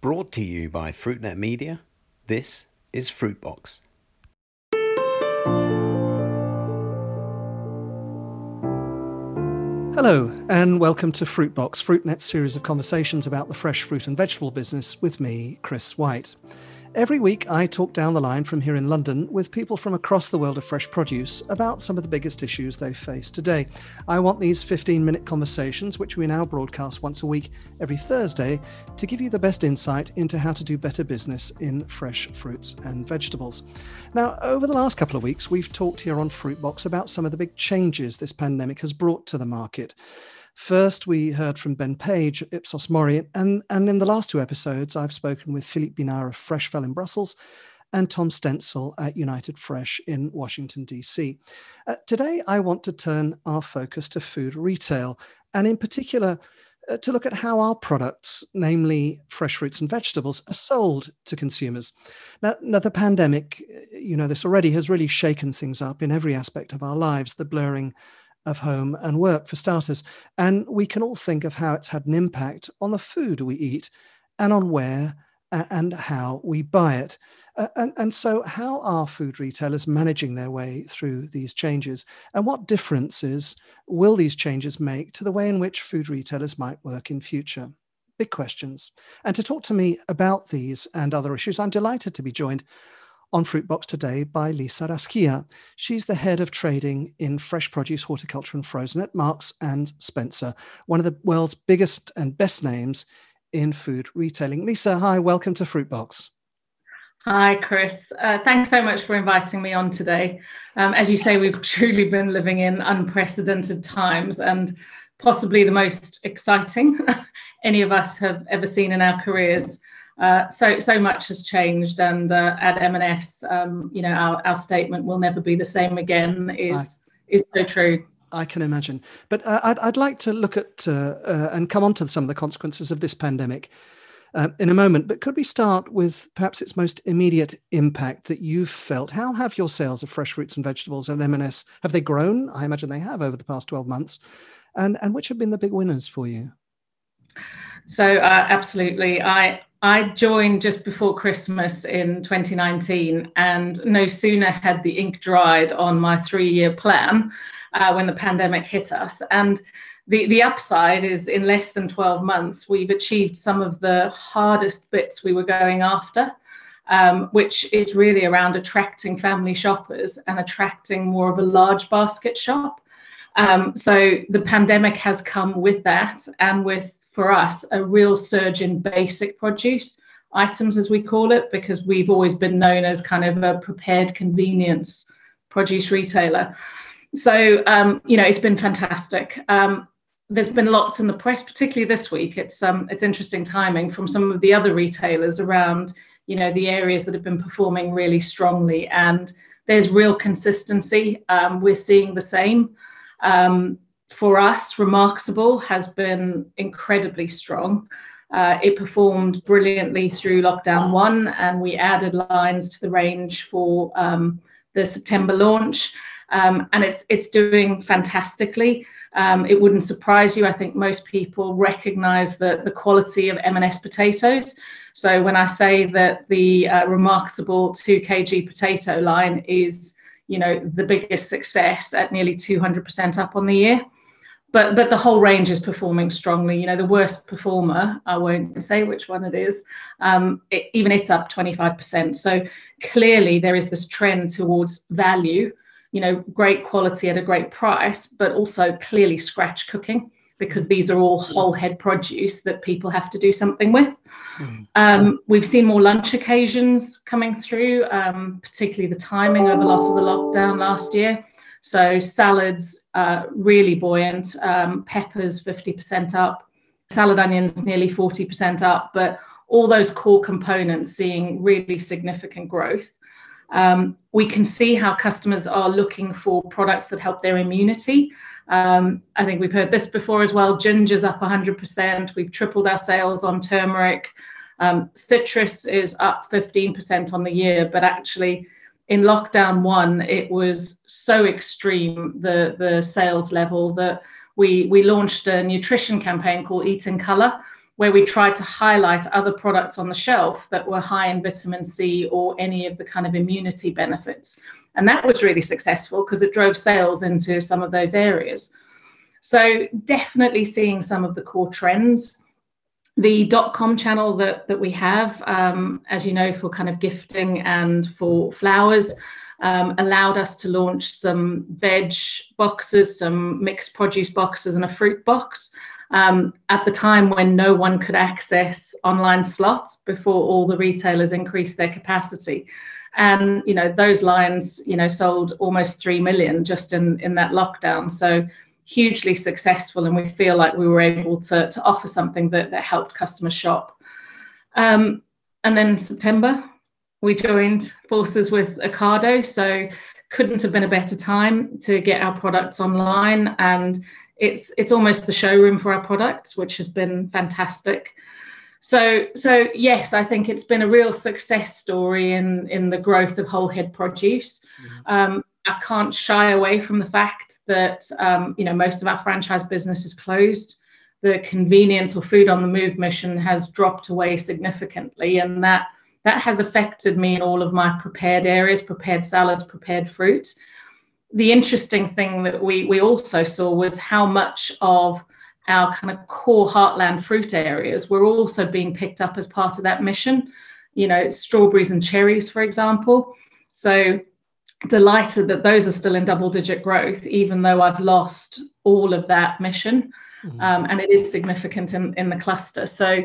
Brought to you by FruitNet Media, this is Fruitbox. Hello, and welcome to Fruitbox, FruitNet's series of conversations about the fresh fruit and vegetable business with me, Chris White. Every week, I talk down the line from here in London with people from across the world of fresh produce about some of the biggest issues they face today. I want these 15 minute conversations, which we now broadcast once a week every Thursday, to give you the best insight into how to do better business in fresh fruits and vegetables. Now, over the last couple of weeks, we've talked here on Fruitbox about some of the big changes this pandemic has brought to the market. First, we heard from Ben Page at Ipsos Mori, and, and in the last two episodes, I've spoken with Philippe Binard of Freshfel in Brussels and Tom Stenzel at United Fresh in Washington, D.C. Uh, today, I want to turn our focus to food retail, and in particular, uh, to look at how our products, namely fresh fruits and vegetables, are sold to consumers. Now, now, the pandemic, you know this already, has really shaken things up in every aspect of our lives, the blurring of home and work, for starters. And we can all think of how it's had an impact on the food we eat and on where and how we buy it. And, and so, how are food retailers managing their way through these changes? And what differences will these changes make to the way in which food retailers might work in future? Big questions. And to talk to me about these and other issues, I'm delighted to be joined on Fruitbox today by Lisa Raschia. She's the head of trading in fresh produce, horticulture, and frozen at Marks and Spencer, one of the world's biggest and best names in food retailing. Lisa, hi, welcome to Fruitbox. Hi, Chris. Uh, thanks so much for inviting me on today. Um, as you say, we've truly been living in unprecedented times and possibly the most exciting any of us have ever seen in our careers. Uh, so so much has changed, and uh, at M&S, um, you know, our, our statement will never be the same again is I, is so true. I can imagine, but uh, I'd I'd like to look at uh, uh, and come on to some of the consequences of this pandemic. in a moment, but could we start with perhaps its most immediate impact that you've felt? How have your sales of fresh fruits and vegetables at M&S have they grown? I imagine they have over the past twelve months, and and which have been the big winners for you? So absolutely, I I joined just before Christmas in 2019, and no sooner had the ink dried on my three year plan uh, when the pandemic hit us. And the, the upside is in less than 12 months, we've achieved some of the hardest bits we were going after, um, which is really around attracting family shoppers and attracting more of a large basket shop. Um, so the pandemic has come with that and with for us a real surge in basic produce items, as we call it, because we've always been known as kind of a prepared convenience produce retailer. So, um, you know, it's been fantastic. Um, there's been lots in the press, particularly this week. It's um, it's interesting timing from some of the other retailers around, you know, the areas that have been performing really strongly, and there's real consistency. Um, we're seeing the same. Um, for us, Remarksable has been incredibly strong. Uh, it performed brilliantly through lockdown one, and we added lines to the range for um, the September launch. Um, and it's it's doing fantastically. Um, it wouldn't surprise you. I think most people recognise the the quality of M&S potatoes. So when I say that the uh, Remarksable 2 kg potato line is, you know, the biggest success at nearly 200% up on the year but but the whole range is performing strongly. You know, the worst performer, I won't say which one it is, um, it, even it's up 25%. So clearly there is this trend towards value. You know, great quality at a great price, but also clearly scratch cooking because these are all whole head produce that people have to do something with. Mm. Um, we've seen more lunch occasions coming through, um, particularly the timing of a lot of the lockdown last year. So salads uh, really buoyant, um, peppers 50% up, salad onions nearly 40% up, but all those core components seeing really significant growth. Um, we can see how customers are looking for products that help their immunity. Um, I think we've heard this before as well. Ginger's up 100%. We've tripled our sales on turmeric. Um, citrus is up 15% on the year, but actually in lockdown one, it was so extreme the the sales level that we we launched a nutrition campaign called Eat in Color, where we tried to highlight other products on the shelf that were high in vitamin C or any of the kind of immunity benefits. And that was really successful because it drove sales into some of those areas. So, definitely seeing some of the core trends. The dot com channel that, that we have, um, as you know, for kind of gifting and for flowers, um, allowed us to launch some veg boxes, some mixed produce boxes, and a fruit box. Um, at the time when no one could access online slots before all the retailers increased their capacity and you know those lines you know sold almost 3 million just in in that lockdown so hugely successful and we feel like we were able to, to offer something that, that helped customers shop um, and then september we joined forces with ocado so couldn't have been a better time to get our products online and it's it's almost the showroom for our products which has been fantastic so, so yes, I think it's been a real success story in in the growth of whole head produce. Mm-hmm. Um, I can't shy away from the fact that um, you know most of our franchise business is closed. The convenience or food on the move mission has dropped away significantly, and that that has affected me in all of my prepared areas, prepared salads, prepared fruit. The interesting thing that we we also saw was how much of our kind of core heartland fruit areas were also being picked up as part of that mission. You know, strawberries and cherries, for example. So delighted that those are still in double digit growth, even though I've lost all of that mission. Mm-hmm. Um, and it is significant in, in the cluster. So,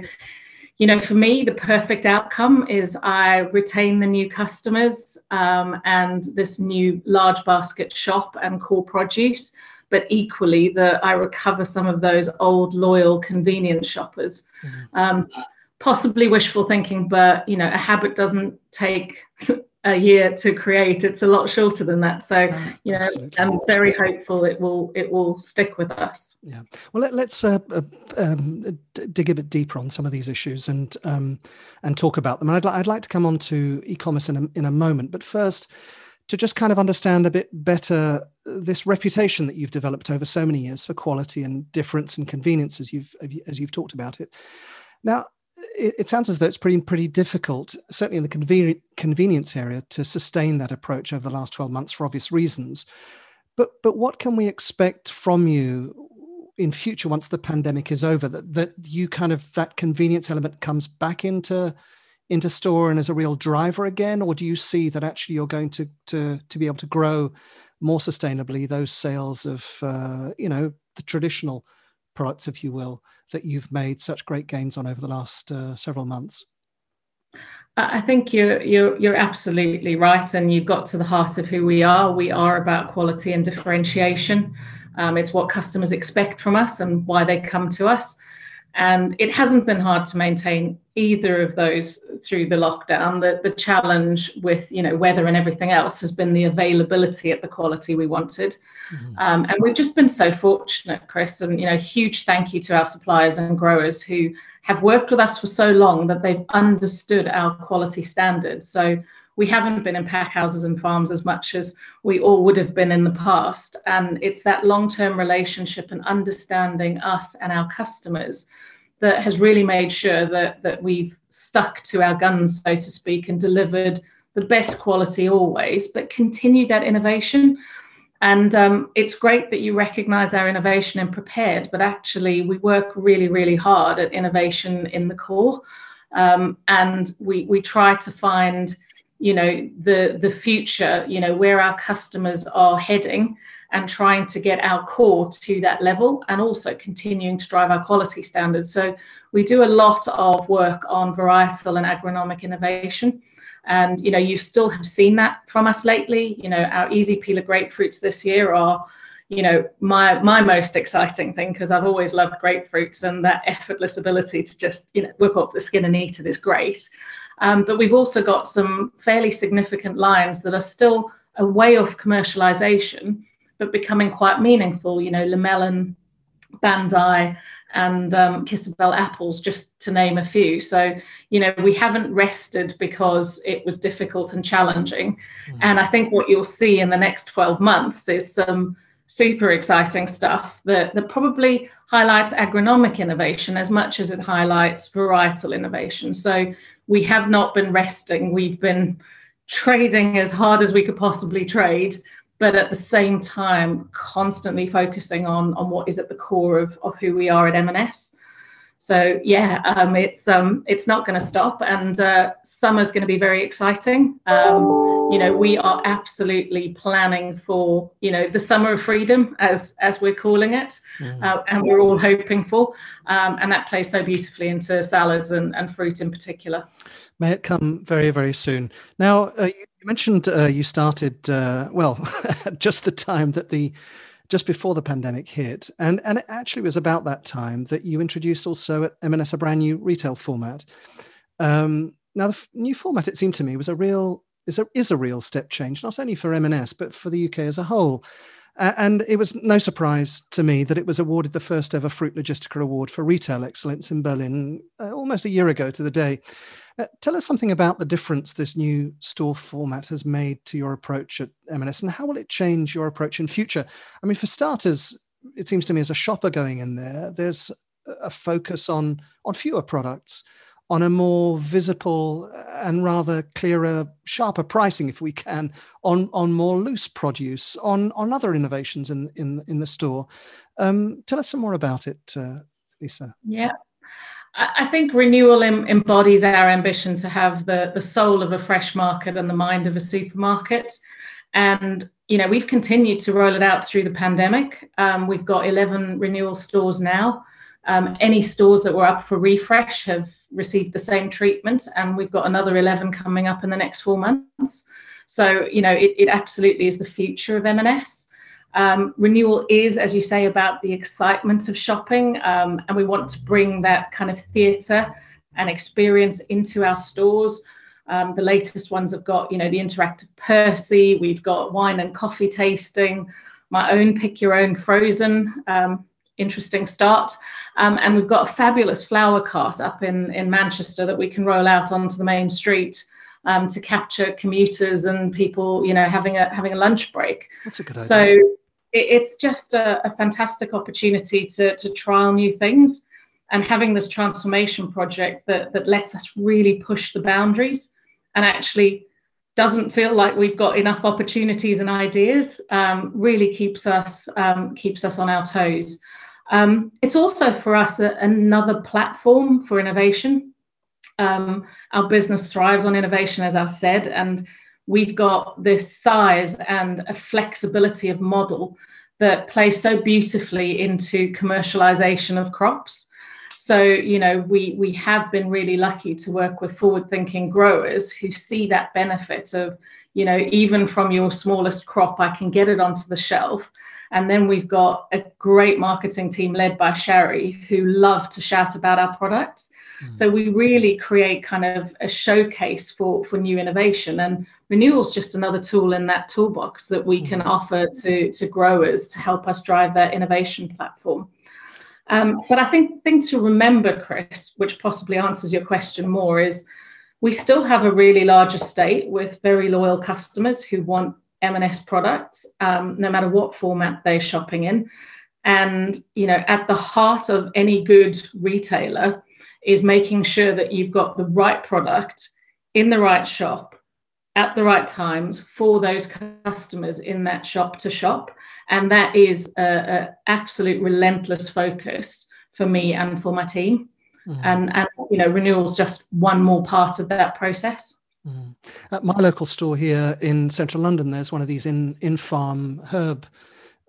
you know, for me, the perfect outcome is I retain the new customers um, and this new large basket shop and core produce but equally that I recover some of those old loyal convenience shoppers. Mm-hmm. Um, possibly wishful thinking, but you know, a habit doesn't take a year to create. It's a lot shorter than that. So, you know, Absolutely. I'm very hopeful it will it will stick with us. Yeah. Well, let, us uh, uh, um, d- dig a bit deeper on some of these issues and um, and talk about them. And I'd, li- I'd like to come on to e-commerce in a, in a moment, but first to just kind of understand a bit better this reputation that you've developed over so many years for quality and difference and convenience as you've as you've talked about it. Now, it, sounds as though it's pretty pretty difficult, certainly in the conven- convenience area, to sustain that approach over the last twelve months for obvious reasons. But but what can we expect from you in future once the pandemic is over? That that you kind of that convenience element comes back into into store and as a real driver again, or do you see that actually you're going to to to be able to grow more sustainably those sales of uh, you know the traditional products, if you will, that you've made such great gains on over the last uh, several months? I think you're, you're you're absolutely right, and you've got to the heart of who we are. We are about quality and differentiation. Um, it's what customers expect from us and why they come to us. And it hasn't been hard to maintain either of those through the lockdown. The, the challenge with you know weather and everything else has been the availability at the quality we wanted. Mm-hmm. Um, and we've just been so fortunate, Chris. And you know, huge thank you to our suppliers and growers who have worked with us for so long that they've understood our quality standards. So we haven't been in pack houses and farms as much as we all would have been in the past. And it's that long term relationship and understanding us and our customers that has really made sure that, that we've stuck to our guns, so to speak, and delivered the best quality always, but continued that innovation. And um, it's great that you recognize our innovation and prepared, but actually, we work really, really hard at innovation in the core. Um, and we, we try to find you know the the future you know where our customers are heading and trying to get our core to that level and also continuing to drive our quality standards. So we do a lot of work on varietal and agronomic innovation. And you know you still have seen that from us lately. You know our easy peeler grapefruits this year are you know my my most exciting thing because I've always loved grapefruits and that effortless ability to just you know whip up the skin and eat it is great um, but we've also got some fairly significant lines that are still a way off commercialization, but becoming quite meaningful. You know, Lamellan, Banzai, and um, Kissabel apples, just to name a few. So, you know, we haven't rested because it was difficult and challenging. Mm. And I think what you'll see in the next 12 months is some super exciting stuff that, that probably highlights agronomic innovation as much as it highlights varietal innovation. So we have not been resting. We've been trading as hard as we could possibly trade, but at the same time, constantly focusing on, on what is at the core of, of who we are at M&S. So yeah, um, it's um, it's not going to stop, and uh, summer's going to be very exciting. Um, you know, we are absolutely planning for you know the summer of freedom, as as we're calling it, mm. uh, and we're all hoping for, um, and that plays so beautifully into salads and, and fruit in particular. May it come very very soon. Now uh, you mentioned uh, you started uh, well just the time that the just before the pandemic hit. And, and it actually was about that time that you introduced also at M&S a brand new retail format. Um, now, the f- new format, it seemed to me, was a real is a, is a real step change, not only for M&S, but for the UK as a whole. Uh, and it was no surprise to me that it was awarded the first ever Fruit Logistica Award for Retail Excellence in Berlin uh, almost a year ago to the day. Uh, tell us something about the difference this new store format has made to your approach at M&S and how will it change your approach in future? I mean, for starters, it seems to me as a shopper going in there, there's a focus on on fewer products, on a more visible and rather clearer, sharper pricing, if we can, on on more loose produce, on on other innovations in in in the store. Um, tell us some more about it, uh, Lisa. Yeah, I think renewal embodies our ambition to have the, the soul of a fresh market and the mind of a supermarket. And, you know, we've continued to roll it out through the pandemic. Um, we've got 11 renewal stores now. Um, any stores that were up for refresh have received the same treatment, and we've got another 11 coming up in the next four months. So, you know, it, it absolutely is the future of M&S. Um, renewal is, as you say, about the excitement of shopping, um, and we want to bring that kind of theatre and experience into our stores. Um, the latest ones have got, you know, the interactive Percy. We've got wine and coffee tasting. My own pick your own frozen. Um, interesting start, um, and we've got a fabulous flower cart up in in Manchester that we can roll out onto the main street. Um, to capture commuters and people, you know, having a having a lunch break. That's a good idea. So it's just a, a, fantastic opportunity to, to trial new things and having this transformation project that, that lets us really push the boundaries and actually doesn't feel like we've got enough opportunities and ideas um, really keeps us um, keeps us on our toes. Um, it's also for us a, another platform for innovation. Um, our business thrives on innovation, as I've said, and we've got this size and a flexibility of model that plays so beautifully into commercialization of crops. So, you know, we we have been really lucky to work with forward-thinking growers who see that benefit of, you know, even from your smallest crop, I can get it onto the shelf. And then we've got a great marketing team led by Sherry who love to shout about our products. Mm. So we really create kind of a showcase for, for new innovation. And renewal is just another tool in that toolbox that we can mm. offer to, to growers to help us drive that innovation platform. Um, but I think the thing to remember, Chris, which possibly answers your question more, is we still have a really large estate with very loyal customers who want M&S products, um, no matter what format they're shopping in. And you know, at the heart of any good retailer is making sure that you've got the right product in the right shop at the right times for those customers in that shop to shop and that is an absolute relentless focus for me and for my team mm-hmm. and and you know renewals just one more part of that process mm-hmm. at my local store here in central london there's one of these in Infarm herb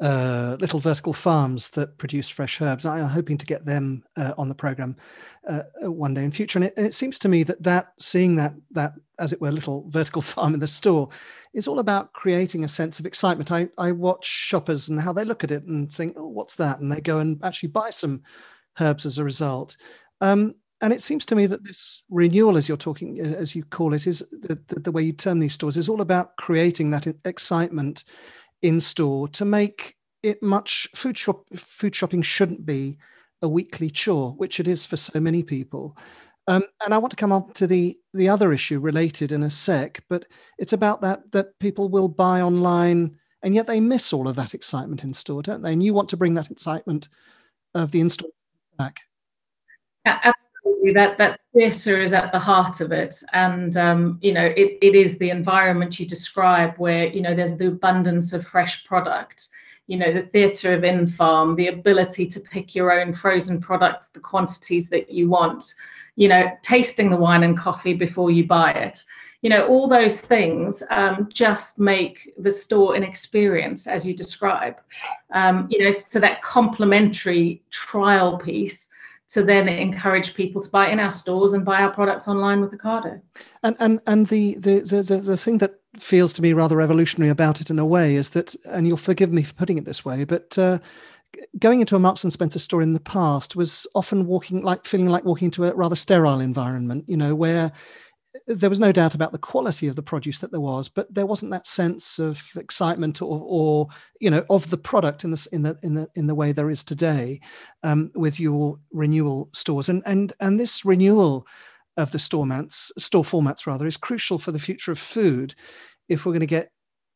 uh, little vertical farms that produce fresh herbs. I am hoping to get them uh, on the program uh, one day in future. And it, and it, seems to me that that seeing that that as it were little vertical farm in the store is all about creating a sense of excitement. I, I watch shoppers and how they look at it and think, oh, what's that? And they go and actually buy some herbs as a result. Um, and it seems to me that this renewal, as you're talking, uh, as you call it, is the, the, the way you term these stores, is all about creating that excitement in store to make it much food shop food shopping shouldn't be a weekly chore, which it is for so many people. Um, and I want to come on to the the other issue related in a sec, but it's about that that people will buy online and yet they miss all of that excitement in store, don't they? And you want to bring that excitement of the install back? Absolutely, that that theatre is at the heart of it, and um, you know it, it is the environment you describe where you know there's the abundance of fresh product. You know the theatre of Infarm, the ability to pick your own frozen products, the quantities that you want. You know, tasting the wine and coffee before you buy it you know all those things um, just make the store an experience as you describe um, you know so that complementary trial piece to then encourage people to buy in our stores and buy our products online with Ocado. And and and the the the the, thing that feels to me rather revolutionary about it in a way is that, and you'll forgive me for putting it this way, but. Uh, going into a Marks and Spencer store in the past was often walking like feeling like walking into a rather sterile environment, you know, where there was no doubt about the quality of the produce that there was, but there wasn't that sense of excitement or, or you know, of the product in the in the in the in the way there is today um, with your renewal stores. And and and this renewal of the store formats, store formats rather, is crucial for the future of food. If we're going to get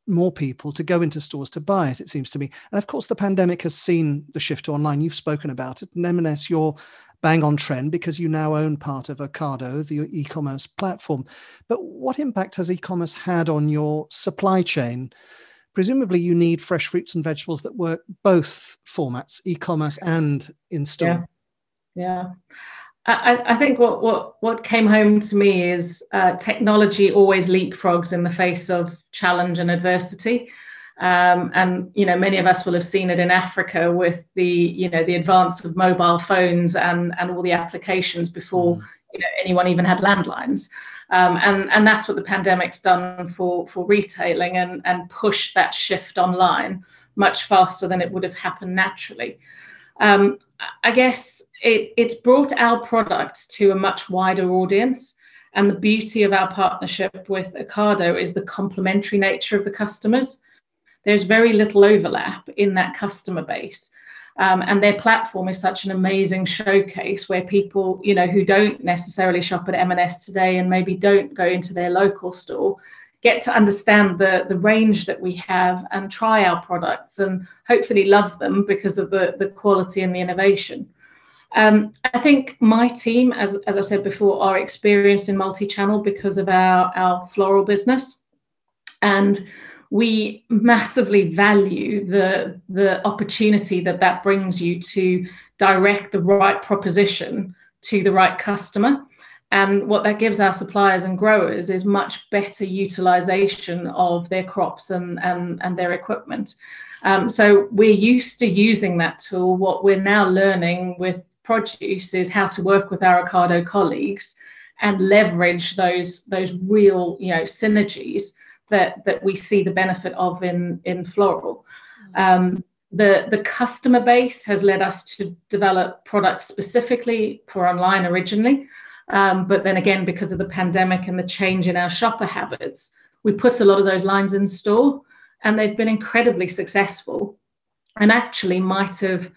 more people to go into stores to buy it, it seems to me. And of course, the pandemic has seen the shift to online. You've spoken about it. And M&S, you're bang on trend because you now own part of Ocado, the e-commerce platform. But what impact has e-commerce had on your supply chain? Presumably, you need fresh fruits and vegetables that work both formats, e-commerce and in store. Yeah. yeah. I, I, think what, what, what came home to me is uh, technology always leapfrogs in the face of challenge and adversity. Um, and you know, many of us will have seen it in Africa with the you know the advance of mobile phones and and all the applications before mm. you know anyone even had landlines. Um, and and that's what the pandemic's done for for retailing and and pushed that shift online much faster than it would have happened naturally. Um, I guess it, it's brought our product to a much wider audience. And the beauty of our partnership with Ocado is the complementary nature of the customers there's very little overlap in that customer base. Um, and their platform is such an amazing showcase where people, you know, who don't necessarily shop at M&S today and maybe don't go into their local store, get to understand the the range that we have and try our products and hopefully love them because of the the quality and the innovation. Um, I think my team, as as I said before, are experienced in multi-channel because of our our floral business, and we massively value the the opportunity that that brings you to direct the right proposition to the right customer and what that gives our suppliers and growers is much better utilization of their crops and, and, and their equipment. Um, so we're used to using that tool. What we're now learning with produce is how to work with our Ocado colleagues and leverage those, those real you know, synergies that that we see the benefit of in in floral. Um, the the customer base has led us to develop products specifically for online originally, um, but then again because of the pandemic and the change in our shopper habits, we put a lot of those lines in store, and they've been incredibly successful, and actually might have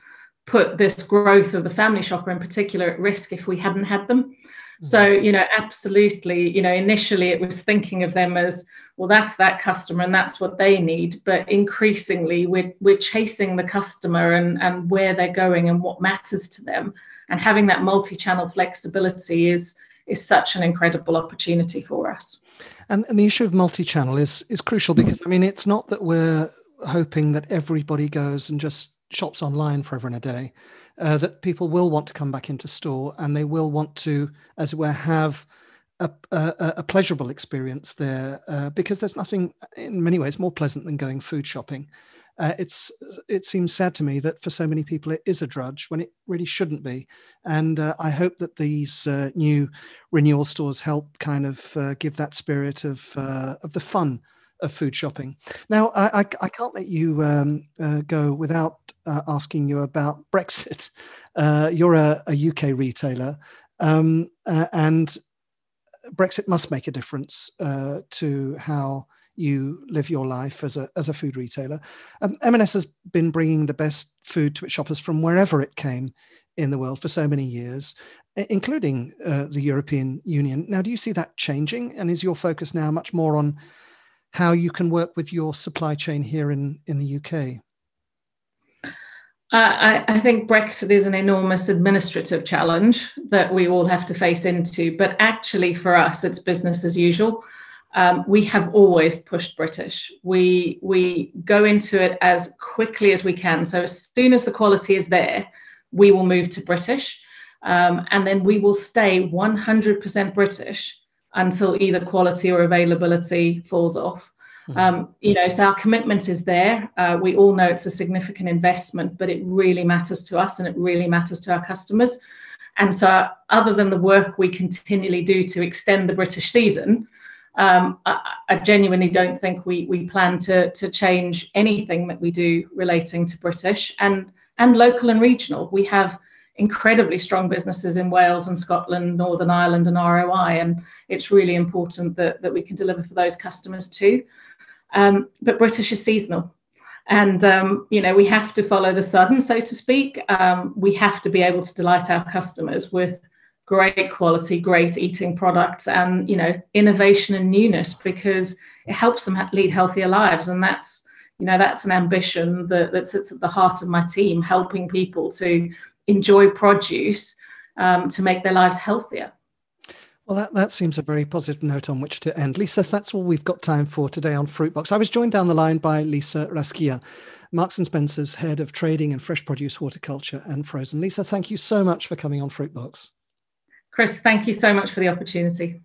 put this growth of the family shopper in particular at risk if we hadn't had them. So, you know, absolutely, you know, initially it was thinking of them as, well, that's that customer and that's what they need. But increasingly we're we're chasing the customer and, and where they're going and what matters to them. And having that multi-channel flexibility is is such an incredible opportunity for us. And, and the issue of multi-channel is is crucial because I mean it's not that we're hoping that everybody goes and just shops online forever and a day uh, that people will want to come back into store and they will want to, as it were, have a, a, a pleasurable experience there uh, because there's nothing, in many ways, more pleasant than going food shopping. Uh, it's it seems sad to me that for so many people it is a drudge when it really shouldn't be, and uh, I hope that these uh, new renewal stores help kind of uh, give that spirit of uh, of the fun of food shopping. Now, I, I, I can't let you um, uh, go without uh, asking you about Brexit. Uh, you're a, a, UK retailer, um, uh, and Brexit must make a difference uh, to how you live your life as a as a food retailer. Um, M&S has been bringing the best food to its shoppers from wherever it came in the world for so many years, including uh, the European Union. Now, do you see that changing? And is your focus now much more on how you can work with your supply chain here in, in the UK? I, I, think Brexit is an enormous administrative challenge that we all have to face into. But actually, for us, it's business as usual. Um, we have always pushed British. We we go into it as quickly as we can. So as soon as the quality is there, we will move to British, um, and then we will stay 100% British until either quality or availability falls off. Mm-hmm. Um, you know, so our commitment is there. Uh, we all know it's a significant investment, but it really matters to us and it really matters to our customers. And so, other than the work we continually do to extend the British season, um, I, I, genuinely don't think we we plan to to change anything that we do relating to British and and local and regional. We have incredibly strong businesses in Wales and Scotland, Northern Ireland, and ROI, and it's really important that that we can deliver for those customers too. Um, but British is seasonal. And, um, you know, we have to follow the sun, so to speak. Um, we have to be able to delight our customers with great quality, great eating products and, you know, innovation and newness because it helps them lead healthier lives. And that's, you know, that's an ambition that, that sits at the heart of my team, helping people to enjoy produce um, to make their lives healthier. Well, that, that seems a very positive note on which to end. Lisa, that's all we've got time for today on Fruitbox. I was joined down the line by Lisa Raschia, Marks and Spencer's head of trading and fresh produce, horticulture, and frozen. Lisa, thank you so much for coming on Fruitbox. Chris, thank you so much for the opportunity.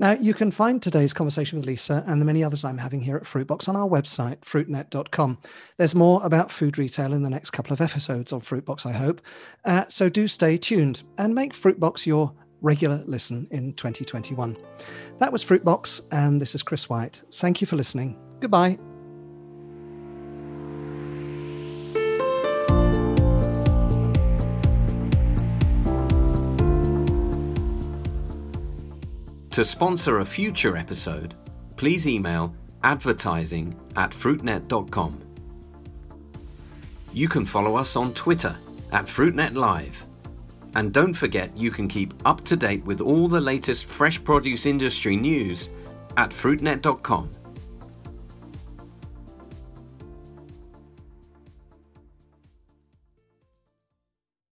Now, you can find today's conversation with Lisa and the many others I'm having here at Fruitbox on our website, fruitnet.com. There's more about food retail in the next couple of episodes of Fruitbox, I hope. Uh, so do stay tuned and make Fruitbox your regular listen in 2021. That was Fruitbox, and this is Chris White. Thank you for listening. Goodbye. To sponsor a future episode, please email advertising at fruitnet.com. You can follow us on Twitter at FruitNet Live and don't forget you can keep up to date with all the latest fresh produce industry news at fruitnet.com.